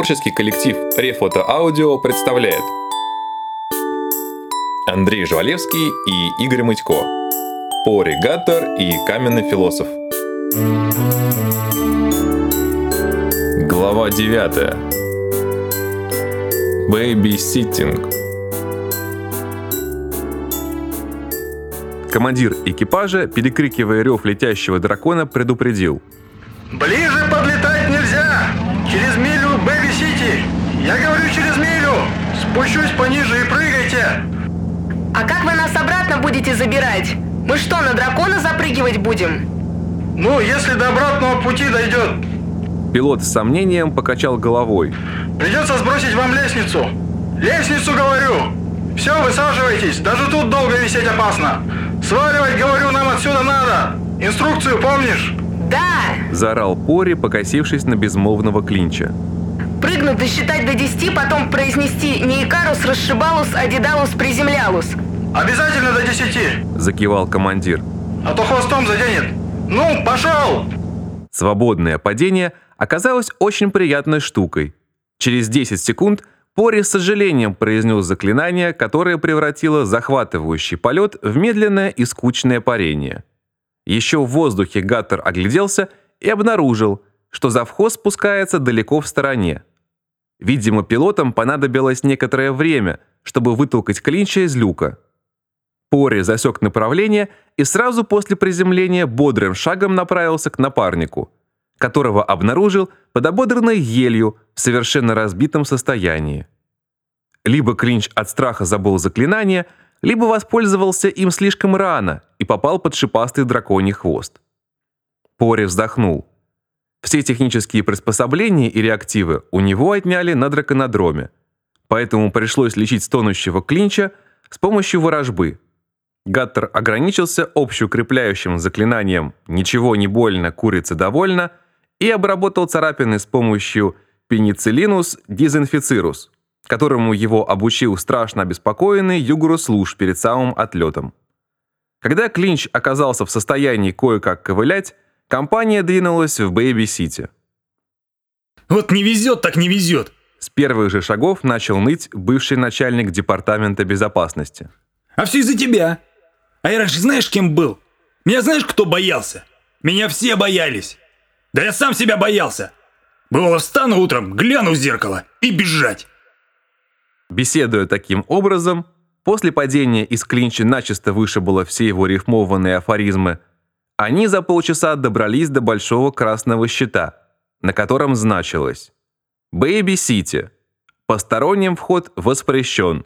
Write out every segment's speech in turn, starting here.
Творческий коллектив Рефото Аудио представляет Андрей Жвалевский и Игорь Мытько Порри Гаттер и Каменный философ Глава 9 Baby-sitting Командир экипажа, перекрикивая рев летящего дракона, предупредил. «Ближе подлетать нельзя! Через Бэби-Сити! Я говорю через милю! Спущусь пониже и прыгайте!» А как вы нас обратно будете забирать? Мы что, на дракона запрыгивать будем? Ну, если до обратного пути дойдет. Пилот с сомнением покачал головой. Придется сбросить вам лестницу. Лестницу, говорю! Все, высаживайтесь, даже тут долго висеть опасно. Сваливать, говорю, нам отсюда надо. Инструкцию помнишь? Да! Заорал Пори, покосившись на безмолвного клинча. Прыгнуть, досчитать до 10, потом произнести не Икарус, расшибалус, а Дедалус, приземлялус. Обязательно до 10, Закивал командир. а то хвостом заденет. Ну, пошел! Свободное падение оказалось очень приятной штукой. Через 10 секунд Пори с сожалением произнес заклинание, которое превратило захватывающий полет в медленное и скучное парение. Еще в воздухе Гаттер огляделся и обнаружил, что завхоз спускается далеко в стороне. Видимо, пилотам понадобилось некоторое время, чтобы вытолкать клинча из люка. Пори засек направление и сразу после приземления бодрым шагом направился к напарнику, которого обнаружил под ободранной елью в совершенно разбитом состоянии. Либо Клинч от страха забыл заклинание, либо воспользовался им слишком рано и попал под шипастый драконий хвост. Пори вздохнул. Все технические приспособления и реактивы у него отняли на драконодроме, поэтому пришлось лечить стонущего клинча с помощью ворожбы. Гаттер ограничился общеукрепляющим заклинанием «Ничего не больно, курица довольна» и обработал царапины с помощью пенициллинус дезинфицирус, которому его обучил страшно обеспокоенный Югурус Луж перед самым отлетом. Когда Клинч оказался в состоянии кое-как ковылять, компания двинулась в Бэйби-Сити. Вот не везет, так не везет. С первых же шагов начал ныть бывший начальник департамента безопасности. А все из-за тебя. А я раньше знаешь, кем был? Меня знаешь, кто боялся? Меня все боялись. Да я сам себя боялся. Бывало, встану утром, гляну в зеркало и бежать. Беседуя таким образом, после падения из Клинча начисто вышибало все его рифмованные афоризмы, они за полчаса добрались до большого красного щита, на котором значилось «Бэйби-Сити. Посторонним вход воспрещен.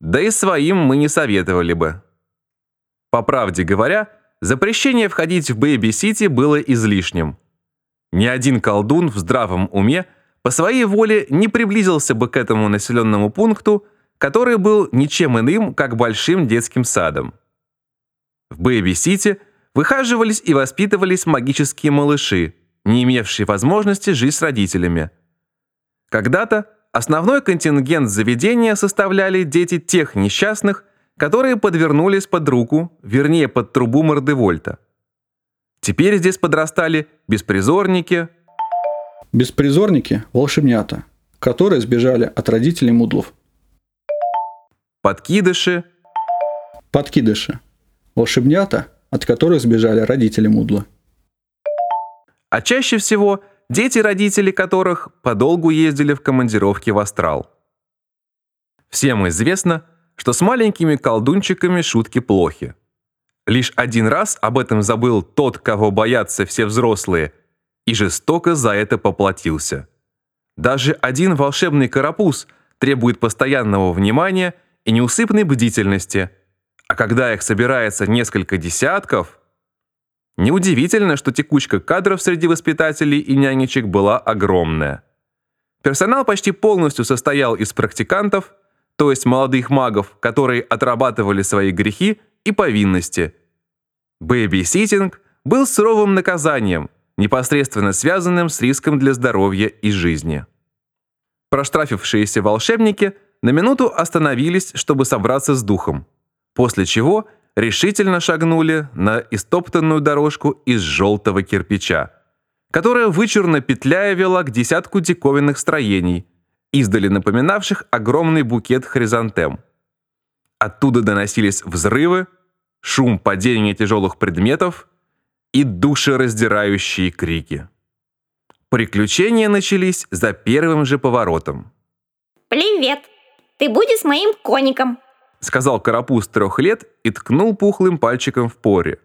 Да и своим мы не советовали бы». По правде говоря, запрещение входить в Бэйби-Сити было излишним. Ни один колдун в здравом уме по своей воле не приблизился бы к этому населенному пункту, который был ничем иным, как большим детским садом. В Бэйби-Сити выхаживались и воспитывались магические малыши, не имевшие возможности жить с родителями. Когда-то основной контингент заведения составляли дети тех несчастных, которые подвернулись под руку, вернее, под трубу Мордевольта. Теперь здесь подрастали беспризорники, Беспризорники – волшебнята, которые сбежали от родителей мудлов. подкидыши, Подкидыши – волшебнята, от которых сбежали родители мудла. а чаще всего дети, родители которых подолгу ездили в командировки в астрал. Всем известно, что с маленькими колдунчиками шутки плохи. Лишь один раз об этом забыл тот, кого боятся все взрослые, и жестоко за это поплатился. Даже один волшебный карапуз требует постоянного внимания и неусыпной бдительности, а когда их собирается несколько десятков, Неудивительно, что текучка кадров среди воспитателей и нянечек была огромная. Персонал почти полностью состоял из практикантов, то есть молодых магов, которые отрабатывали свои грехи и повинности. Бэйби-ситинг был суровым наказанием, непосредственно связанным с риском для здоровья и жизни. Проштрафившиеся волшебники на минуту остановились, чтобы собраться с духом, после чего решительно шагнули на истоптанную дорожку из желтого кирпича, которая вычурно петляя вела к десятку диковинных строений, издали напоминавших огромный букет хризантем. Оттуда доносились взрывы, шум падения тяжелых предметов и душераздирающие крики. Приключения начались за первым же поворотом. Привет! Ты будешь моим коником. Сказал карапуз трех лет и ткнул пухлым пальчиком в поре.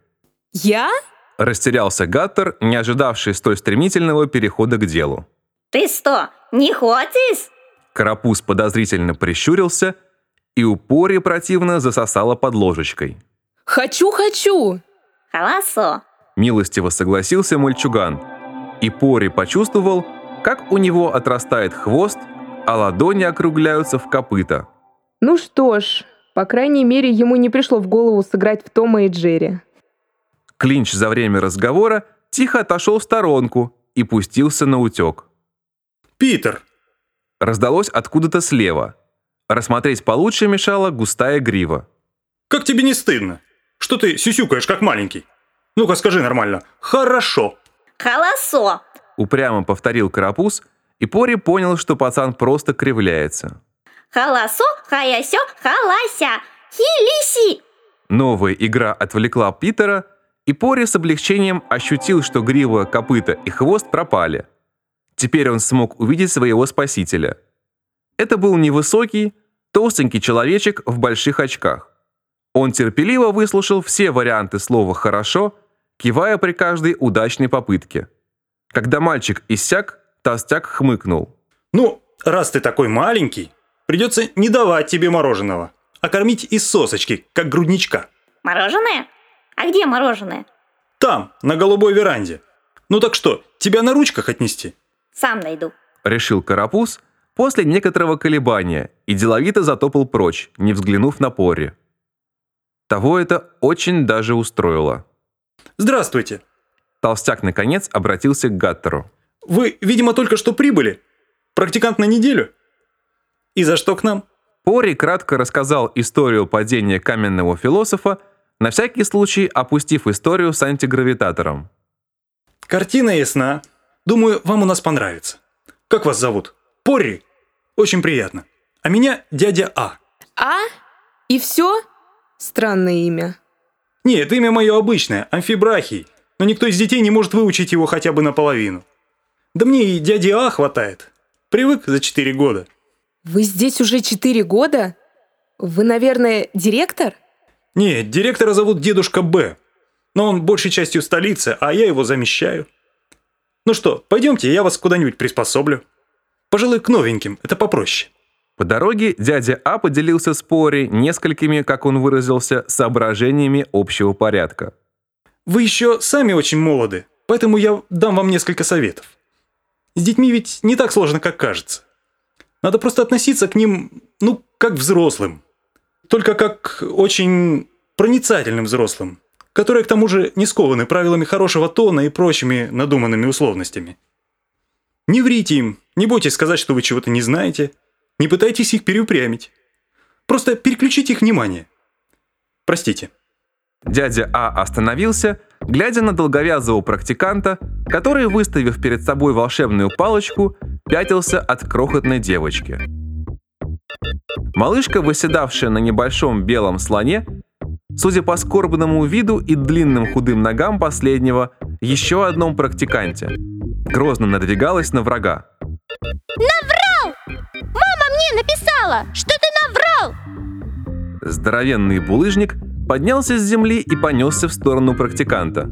Я? Растерялся Гаттер, не ожидавший столь стремительного перехода к делу. Ты что, не хочешь? Карапуз подозрительно прищурился и у Пори противно засосало под ложечкой. Хочу, хочу! Хорошо. Милостиво согласился мальчуган. И Пори почувствовал, как у него отрастает хвост, а ладони округляются в копыта. Ну что ж, по крайней мере, ему не пришло в голову сыграть в Тома и Джерри. Клинч за время разговора тихо отошел в сторонку и пустился на утек. «Питер!» Раздалось откуда-то слева. Рассмотреть получше мешала густая грива. «Как тебе не стыдно? Что ты сюсюкаешь, как маленький? Ну-ка скажи нормально. Хорошо!» Хорошо. Упрямо повторил карапуз, и Пори понял, что пацан просто кривляется. Хорошо, хорошо, халася. Хилиси. Новая игра отвлекла Питера, и Пори с облегчением ощутил, что грива, копыта и хвост пропали. Теперь он смог увидеть своего спасителя. Это был невысокий, толстенький человечек в больших очках. Он терпеливо выслушал все варианты слова «хорошо», кивая при каждой удачной попытке. Когда мальчик иссяк, толстяк хмыкнул. «Ну, раз ты такой маленький, придется не давать тебе мороженого, а кормить из сосочки, как грудничка. Мороженое? А где мороженое? Там, на голубой веранде. Ну так что, тебя на ручках отнести?» Сам найду. Решил карапуз после некоторого колебания и деловито затопал прочь, не взглянув на Пори. Того это очень даже устроило. «Здравствуйте. Толстяк, наконец, обратился к Гаттеру. Вы, видимо, только что прибыли. Практикант на неделю. И за что к нам?» Пори кратко рассказал историю падения каменного философа, на всякий случай опустив историю с антигравитатором. «Картина ясна. Думаю, вам у нас понравится. Как вас зовут? Порри? Очень приятно. А меня дядя А. А? И все? Странное имя. Нет, имя мое обычное, амфибрахий, но никто из детей не может выучить его хотя бы наполовину. Да мне и дяди А хватает. Привык за четыре года. Вы здесь уже четыре года? Вы, наверное, директор? Нет, директора зовут дедушка Б. Но он большей частью в столице, а я его замещаю. Ну что, пойдемте, я вас куда-нибудь приспособлю. Пожалуй, к новеньким, это попроще. По дороге дядя А поделился с Пори несколькими, как он выразился, соображениями общего порядка. Вы еще сами очень молоды, поэтому я дам вам несколько советов. С детьми ведь не так сложно, как кажется. Надо просто относиться к ним, ну, как взрослым. Только как очень проницательным взрослым, которые к тому же не скованы правилами хорошего тона и прочими надуманными условностями. Не врите им, не бойтесь сказать, что вы чего-то не знаете, не пытайтесь их переупрямить. Просто переключите их внимание. Простите. Дядя А остановился, глядя на долговязого практиканта, который, выставив перед собой волшебную палочку, пятился от крохотной девочки. Малышка, выседавшая на небольшом белом слоне, судя по скорбному виду и длинным худым ногам последнего, еще одном практиканте, грозно надвигалась на врага. Наврал! Мама мне написала, что ты наврал! Здоровенный булыжник поднялся с земли и понесся в сторону практиканта.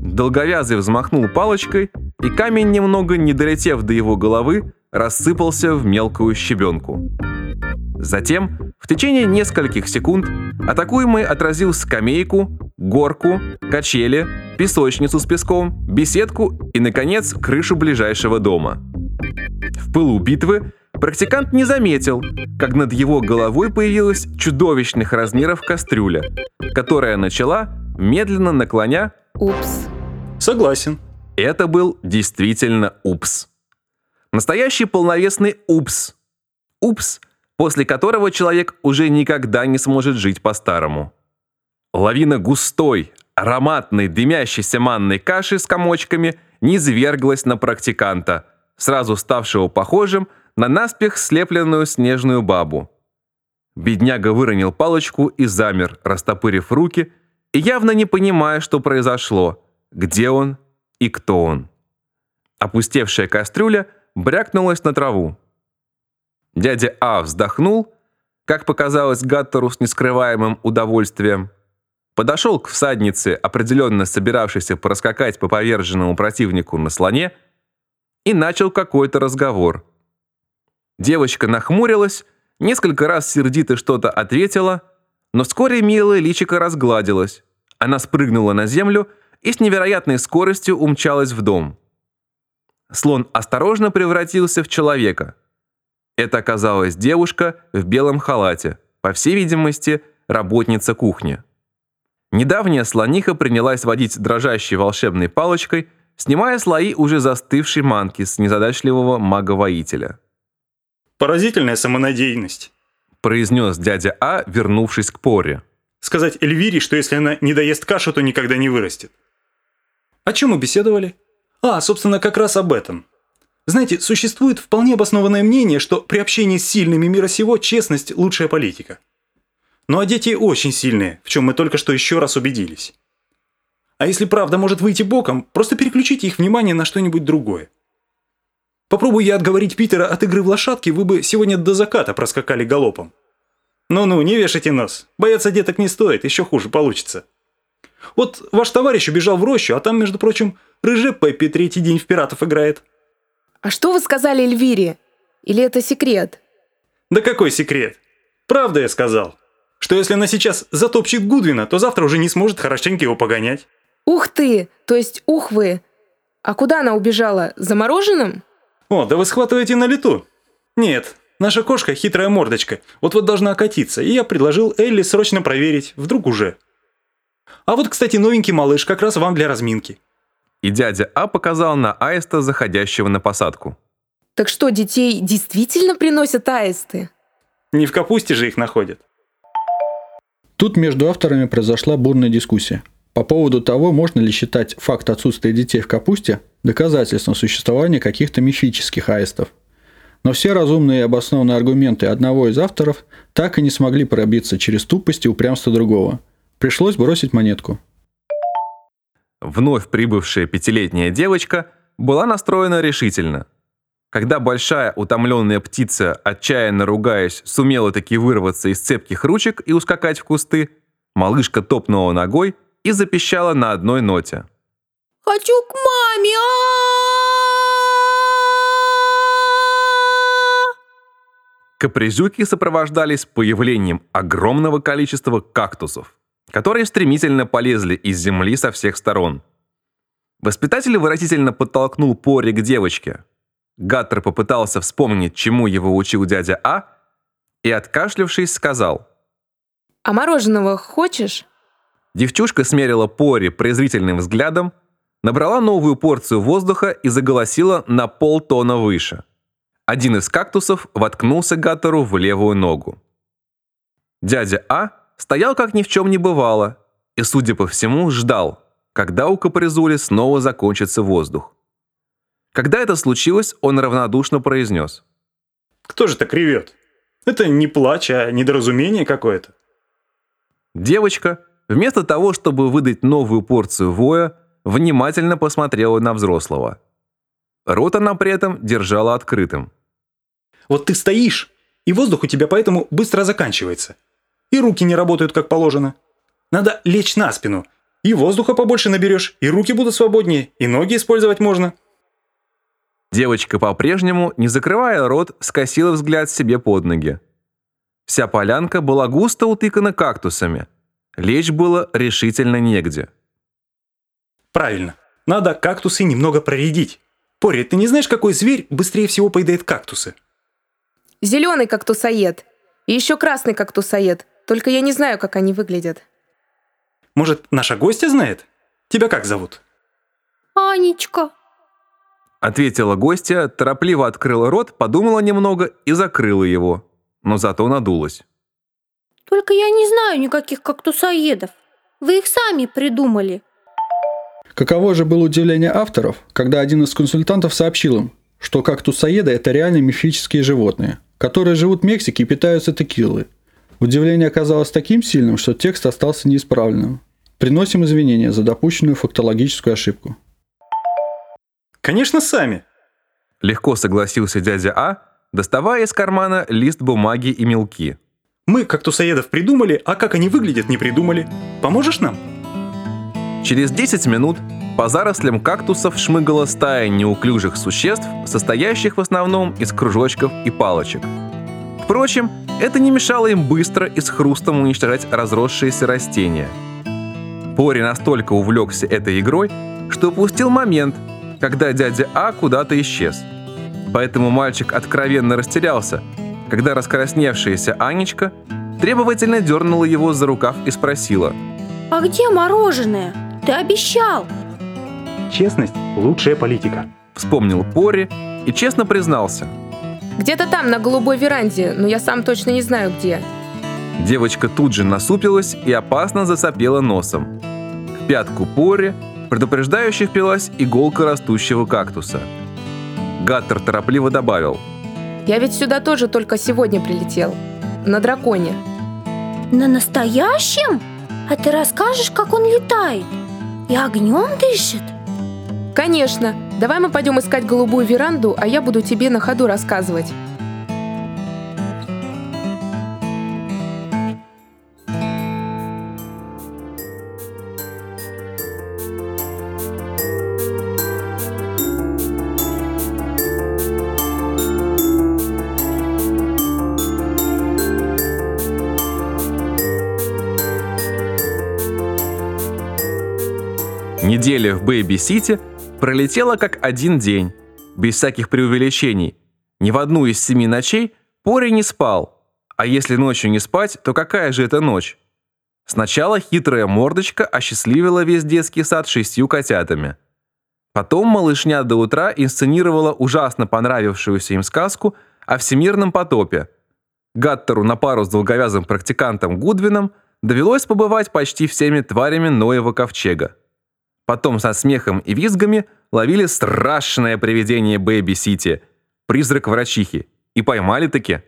Долговязый взмахнул палочкой, и камень, немного не долетев до его головы, рассыпался в мелкую щебенку. Затем, в течение нескольких секунд, атакуемый отразил скамейку, горку, качели, песочницу с песком, беседку и, наконец, крышу ближайшего дома. В пылу битвы практикант не заметил, как над его головой появилась чудовищных размеров кастрюля, которая начала, медленно наклоня, Упс. Согласен. это был действительно упс. Настоящий полновесный упс. Упс, после которого человек уже никогда не сможет жить по-старому. Лавина густой, ароматной, дымящейся манной каши с комочками низверглась на практиканта, сразу ставшего похожим на наспех слепленную снежную бабу. Бедняга выронил палочку и замер, растопырив руки, и явно не понимая, что произошло, где он и кто он. Опустевшая кастрюля брякнулась на траву. Дядя А вздохнул, как показалось Гаттеру с нескрываемым удовольствием, подошел к всаднице, определенно собиравшейся проскакать по поверженному противнику на слоне, и начал какой-то разговор. Девочка нахмурилась, несколько раз сердито что-то ответила, но вскоре милая личико разгладилась. Она спрыгнула на землю и с невероятной скоростью умчалась в дом. Слон осторожно превратился в человека. Это оказалась девушка в белом халате, по всей видимости, работница кухни. Недавняя слониха принялась водить дрожащей волшебной палочкой, снимая слои уже застывшей манки с незадачливого мага-воителя. Поразительная самонадеянность. Произнес дядя А, вернувшись к Поре. Сказать Эльвире, что если она не доест кашу, то никогда не вырастет. О чем мы беседовали? А, собственно, как раз об этом. Знаете, существует вполне обоснованное мнение, что при общении с сильными мира сего честность – лучшая политика. Ну а дети очень сильные, в чем мы только что еще раз убедились. А если правда может выйти боком, просто переключите их внимание на что-нибудь другое. Попробуй я отговорить Питера от игры в лошадки, вы бы сегодня до заката проскакали галопом. Ну-ну, не вешайте нос. Бояться деток не стоит, еще хуже получится. Вот ваш товарищ убежал в рощу, а там, между прочим, рыжий Пеппи третий день в пиратов играет. А что вы сказали Эльвире? Или это секрет? Да какой секрет? Правда я сказал. Что если она сейчас затопчет Гудвина, то завтра уже не сможет хорошенько его погонять. Ух ты! То есть ух вы! А куда она убежала? За мороженым? О, да вы схватываете на лету. Нет, наша кошка хитрая мордочка. Вот-вот должна окатиться, и я предложил Элли срочно проверить, вдруг уже. А вот, кстати, новенький малыш как раз вам для разминки. И дядя А показал на аиста, заходящего на посадку. Так что, детей действительно приносят аисты? Не в капусте же их находят. Тут между авторами произошла бурная дискуссия по поводу того, можно ли считать факт отсутствия детей в капусте доказательством существования каких-то мифических аистов. Но все разумные и обоснованные аргументы одного из авторов так и не смогли пробиться через тупость и упрямство другого. Пришлось бросить монетку. Вновь прибывшая пятилетняя девочка была настроена решительно. Когда большая утомленная птица, отчаянно ругаясь, сумела таки вырваться из цепких ручек и ускакать в кусты, малышка топнула ногой и запищала на одной ноте. Хочу к маме! Капризюки сопровождались появлением огромного количества кактусов, которые стремительно полезли из земли со всех сторон. Воспитатель выразительно подтолкнул Пори к девочке. Гаттер попытался вспомнить, чему его учил дядя А, и, откашлявшись, сказал. «А мороженого хочешь?» Девчушка смерила Пори презрительным взглядом, набрала новую порцию воздуха и заголосила на полтона выше. Один из кактусов воткнулся Гаттеру в левую ногу. Дядя А стоял как ни в чем не бывало и, судя по всему, ждал, когда у Капризули снова закончится воздух. Когда это случилось, он равнодушно произнес. «Кто же так ревет? Это не плач, а недоразумение какое-то». Девочка, вместо того, чтобы выдать новую порцию воя, внимательно посмотрела на взрослого. Рот она при этом держала открытым. «Вот ты стоишь, и воздух у тебя поэтому быстро заканчивается. И руки не работают как положено. Надо лечь на спину, и воздуха побольше наберешь, и руки будут свободнее, и ноги использовать можно». Девочка по-прежнему, не закрывая рот, скосила взгляд себе под ноги. Вся полянка была густо утыкана кактусами. Лечь было решительно негде. Правильно. Надо кактусы немного проредить. Пори, ты не знаешь, какой зверь быстрее всего поедает кактусы? Зеленый кактусоед. И еще красный кактусоед. Только я не знаю, как они выглядят. Может, наша гостья знает? Тебя как зовут? Анечка. Ответила гостья, торопливо открыла рот, подумала немного и закрыла его. Но зато надулась. Только я не знаю никаких кактусоедов. Вы их сами придумали. Каково же было удивление авторов, когда один из консультантов сообщил им, что кактусоеды – это реально мифические животные, которые живут в Мексике и питаются текилой. Удивление оказалось таким сильным, что текст остался неисправленным. Приносим извинения за допущенную фактологическую ошибку. Конечно, сами. Легко согласился дядя А, доставая из кармана лист бумаги и мелки. Мы кактусоедов придумали, а как они выглядят, не придумали. Поможешь нам? Через 10 минут по зарослям кактусов шмыгала стая неуклюжих существ, состоящих в основном из кружочков и палочек. Впрочем, это не мешало им быстро и с хрустом уничтожать разросшиеся растения. Пори настолько увлекся этой игрой, что упустил момент, когда дядя А куда-то исчез. Поэтому мальчик откровенно растерялся, когда раскрасневшаяся Анечка требовательно дернула его за рукав и спросила. А где мороженое? Ты обещал. Честность – лучшая политика. Вспомнил Пори и честно признался. Где-то там, на голубой веранде, но я сам точно не знаю где. Девочка тут же насупилась и опасно засопела носом. В пятку Пори предупреждающе впилась иголка растущего кактуса. Гаттер торопливо добавил. Я ведь сюда тоже только сегодня прилетел. На драконе. На настоящем? А ты расскажешь, как он летает? И огнем дышит? Конечно. Давай мы пойдем искать голубую веранду, а я буду тебе на ходу рассказывать. Неделя в Бэйби-Сити пролетела как один день, без всяких преувеличений. Ни в одну из семи ночей Порри не спал. А если ночью не спать, то какая же это ночь? Сначала хитрая мордочка осчастливила весь детский сад шестью котятами. Потом малышня до утра инсценировала ужасно понравившуюся им сказку о всемирном потопе. Гаттеру на пару с долговязым практикантом Гудвином довелось побывать почти всеми тварями Ноева ковчега. Потом со смехом и визгами ловили страшное привидение Бэйби-Сити, призрак врачихи, и поймали-таки.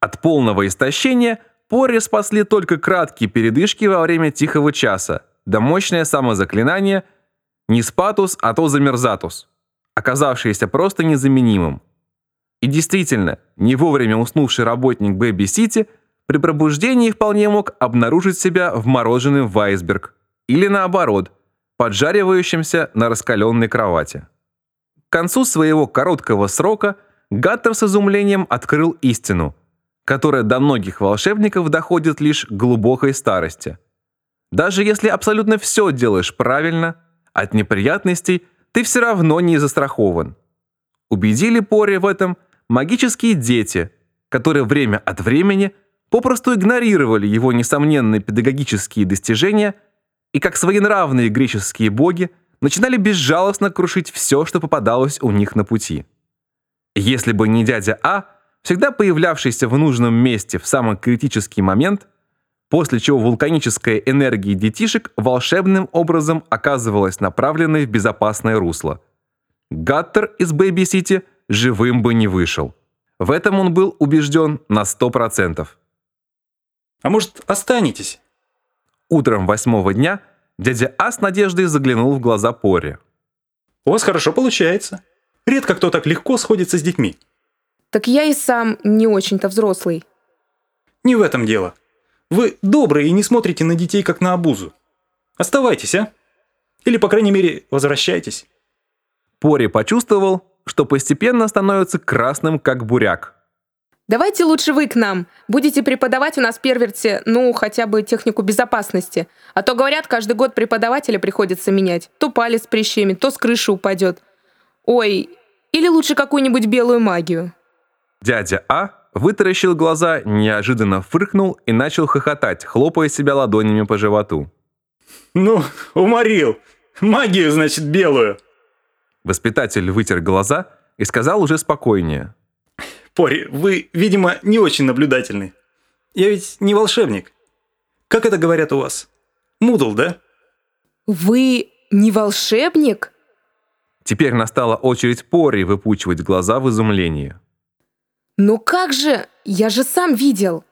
От полного истощения Порри спасли только краткие передышки во время тихого часа, да мощное самозаклинание «Не спатус, а то замерзатус», оказавшееся просто незаменимым. И действительно, не вовремя уснувший работник Бэби-Сити при пробуждении вполне мог обнаружить себя вмороженным в айсберг. Или наоборот – поджаривающимся на раскаленной кровати. К концу своего короткого срока Гаттер с изумлением открыл истину, которая до многих волшебников доходит лишь к глубокой старости. Даже если абсолютно все делаешь правильно, от неприятностей ты все равно не застрахован. Убедили Пори в этом магические дети, которые время от времени попросту игнорировали его несомненные педагогические достижения – и как своенравные греческие боги начинали безжалостно крушить все, что попадалось у них на пути. Если бы не дядя А, всегда появлявшийся в нужном месте в самый критический момент, после чего вулканическая энергия детишек волшебным образом оказывалась направленной в безопасное русло. Гаттер из Бэйби-Сити живым бы не вышел. В этом он был убежден на 100%. А может, останетесь? Утром восьмого дня дядя А с надеждой заглянул в глаза Порри. «У вас хорошо получается. Редко кто так легко сходится с детьми». Так я и сам не очень-то взрослый. Не в этом дело. Вы добрые и не смотрите на детей как на обузу. Оставайтесь, а? Или, по крайней мере, возвращайтесь. Пори почувствовал, что постепенно становится красным, как буряк. Давайте лучше вы к нам. Будете преподавать у нас в Перверте, ну, хотя бы технику безопасности. А то, говорят, каждый год преподавателя приходится менять. То палец прищемит, то с крыши упадет. Ой, или лучше какую-нибудь белую магию. Дядя А вытаращил глаза, неожиданно фыркнул и начал хохотать, хлопая себя ладонями по животу. Ну, уморил. Магию, значит, белую. Воспитатель вытер глаза и сказал уже спокойнее. Пори, вы, видимо, не очень наблюдательны. Я ведь не волшебник. Как это говорят у вас? Мудл, да? Вы Не волшебник? Теперь настала очередь Пори выпучивать глаза в изумлении. Ну как же? Я же сам видел.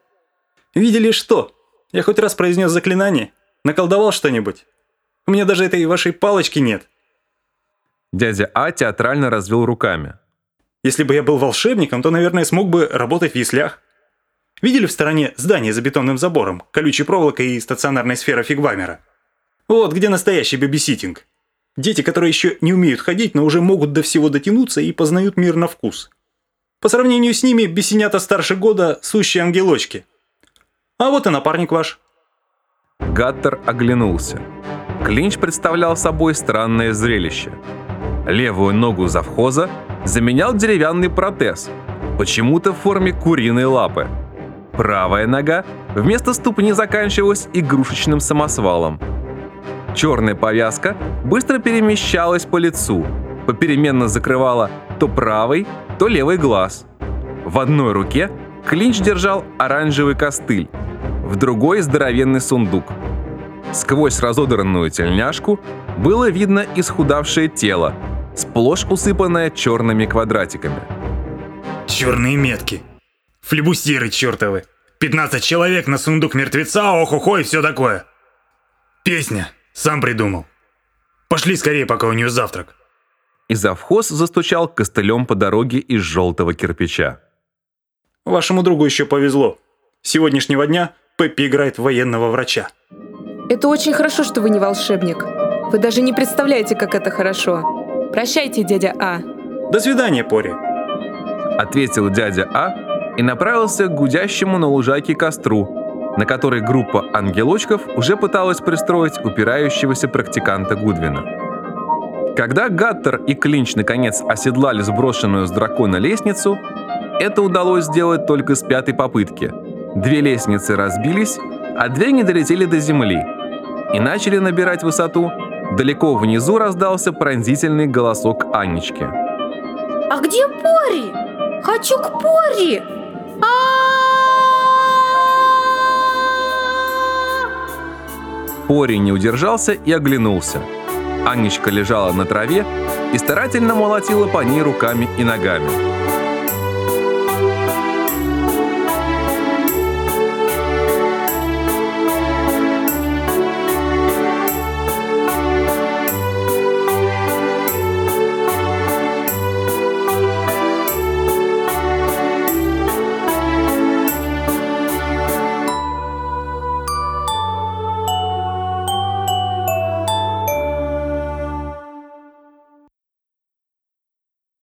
Видели что? Я хоть раз произнес заклинание? Наколдовал что-нибудь? У меня даже этой вашей палочки нет. Дядя А театрально развел руками. Если бы я был волшебником, то, наверное, смог бы работать в яслях. Видели в стороне здание за бетонным забором, колючей проволокой и стационарной сфера фигвамера? Вот где настоящий бебиситинг. Дети, которые еще не умеют ходить, но уже могут до всего дотянуться и познают мир на вкус. По сравнению с ними, бесенята старше года – сущие ангелочки. А вот и напарник ваш. Гаттер оглянулся. Клинч представлял собой странное зрелище. Левую ногу завхоза заменял деревянный протез, почему-то в форме куриной лапы. Правая нога вместо ступни заканчивалась игрушечным самосвалом. Черная повязка быстро перемещалась по лицу, попеременно закрывала то правый, то левый глаз. В одной руке Клинч держал оранжевый костыль, в другой – здоровенный сундук. Сквозь разодранную тельняшку было видно исхудавшее тело, сплошь усыпанное черными квадратиками. Черные метки. Флебустеры чертовы. 15 человек на сундук мертвеца, ох-охо и все такое. Песня. Сам придумал. Пошли скорее, пока у нее завтрак. И завхоз застучал костылем по дороге из желтого кирпича. Вашему другу еще повезло. С сегодняшнего дня Пеппи играет в военного врача. Это очень хорошо, что вы не волшебник. Вы даже не представляете, как это хорошо. Прощайте, дядя А. До свидания, Пори. Ответил дядя А и направился к гудящему на лужайке костру, на который группа ангелочков уже пыталась пристроить упирающегося практиканта Гудвина. Когда Гаттер и Клинч наконец оседлали сброшенную с дракона лестницу, это удалось сделать только с пятой попытки. Две лестницы разбились, а две не долетели до земли и начали набирать высоту. Далеко внизу раздался пронзительный голосок Анечки. А где Пори? Хочу к Пори! Пори не удержался и оглянулся. Анечка лежала на траве и старательно молотила по ней руками и ногами.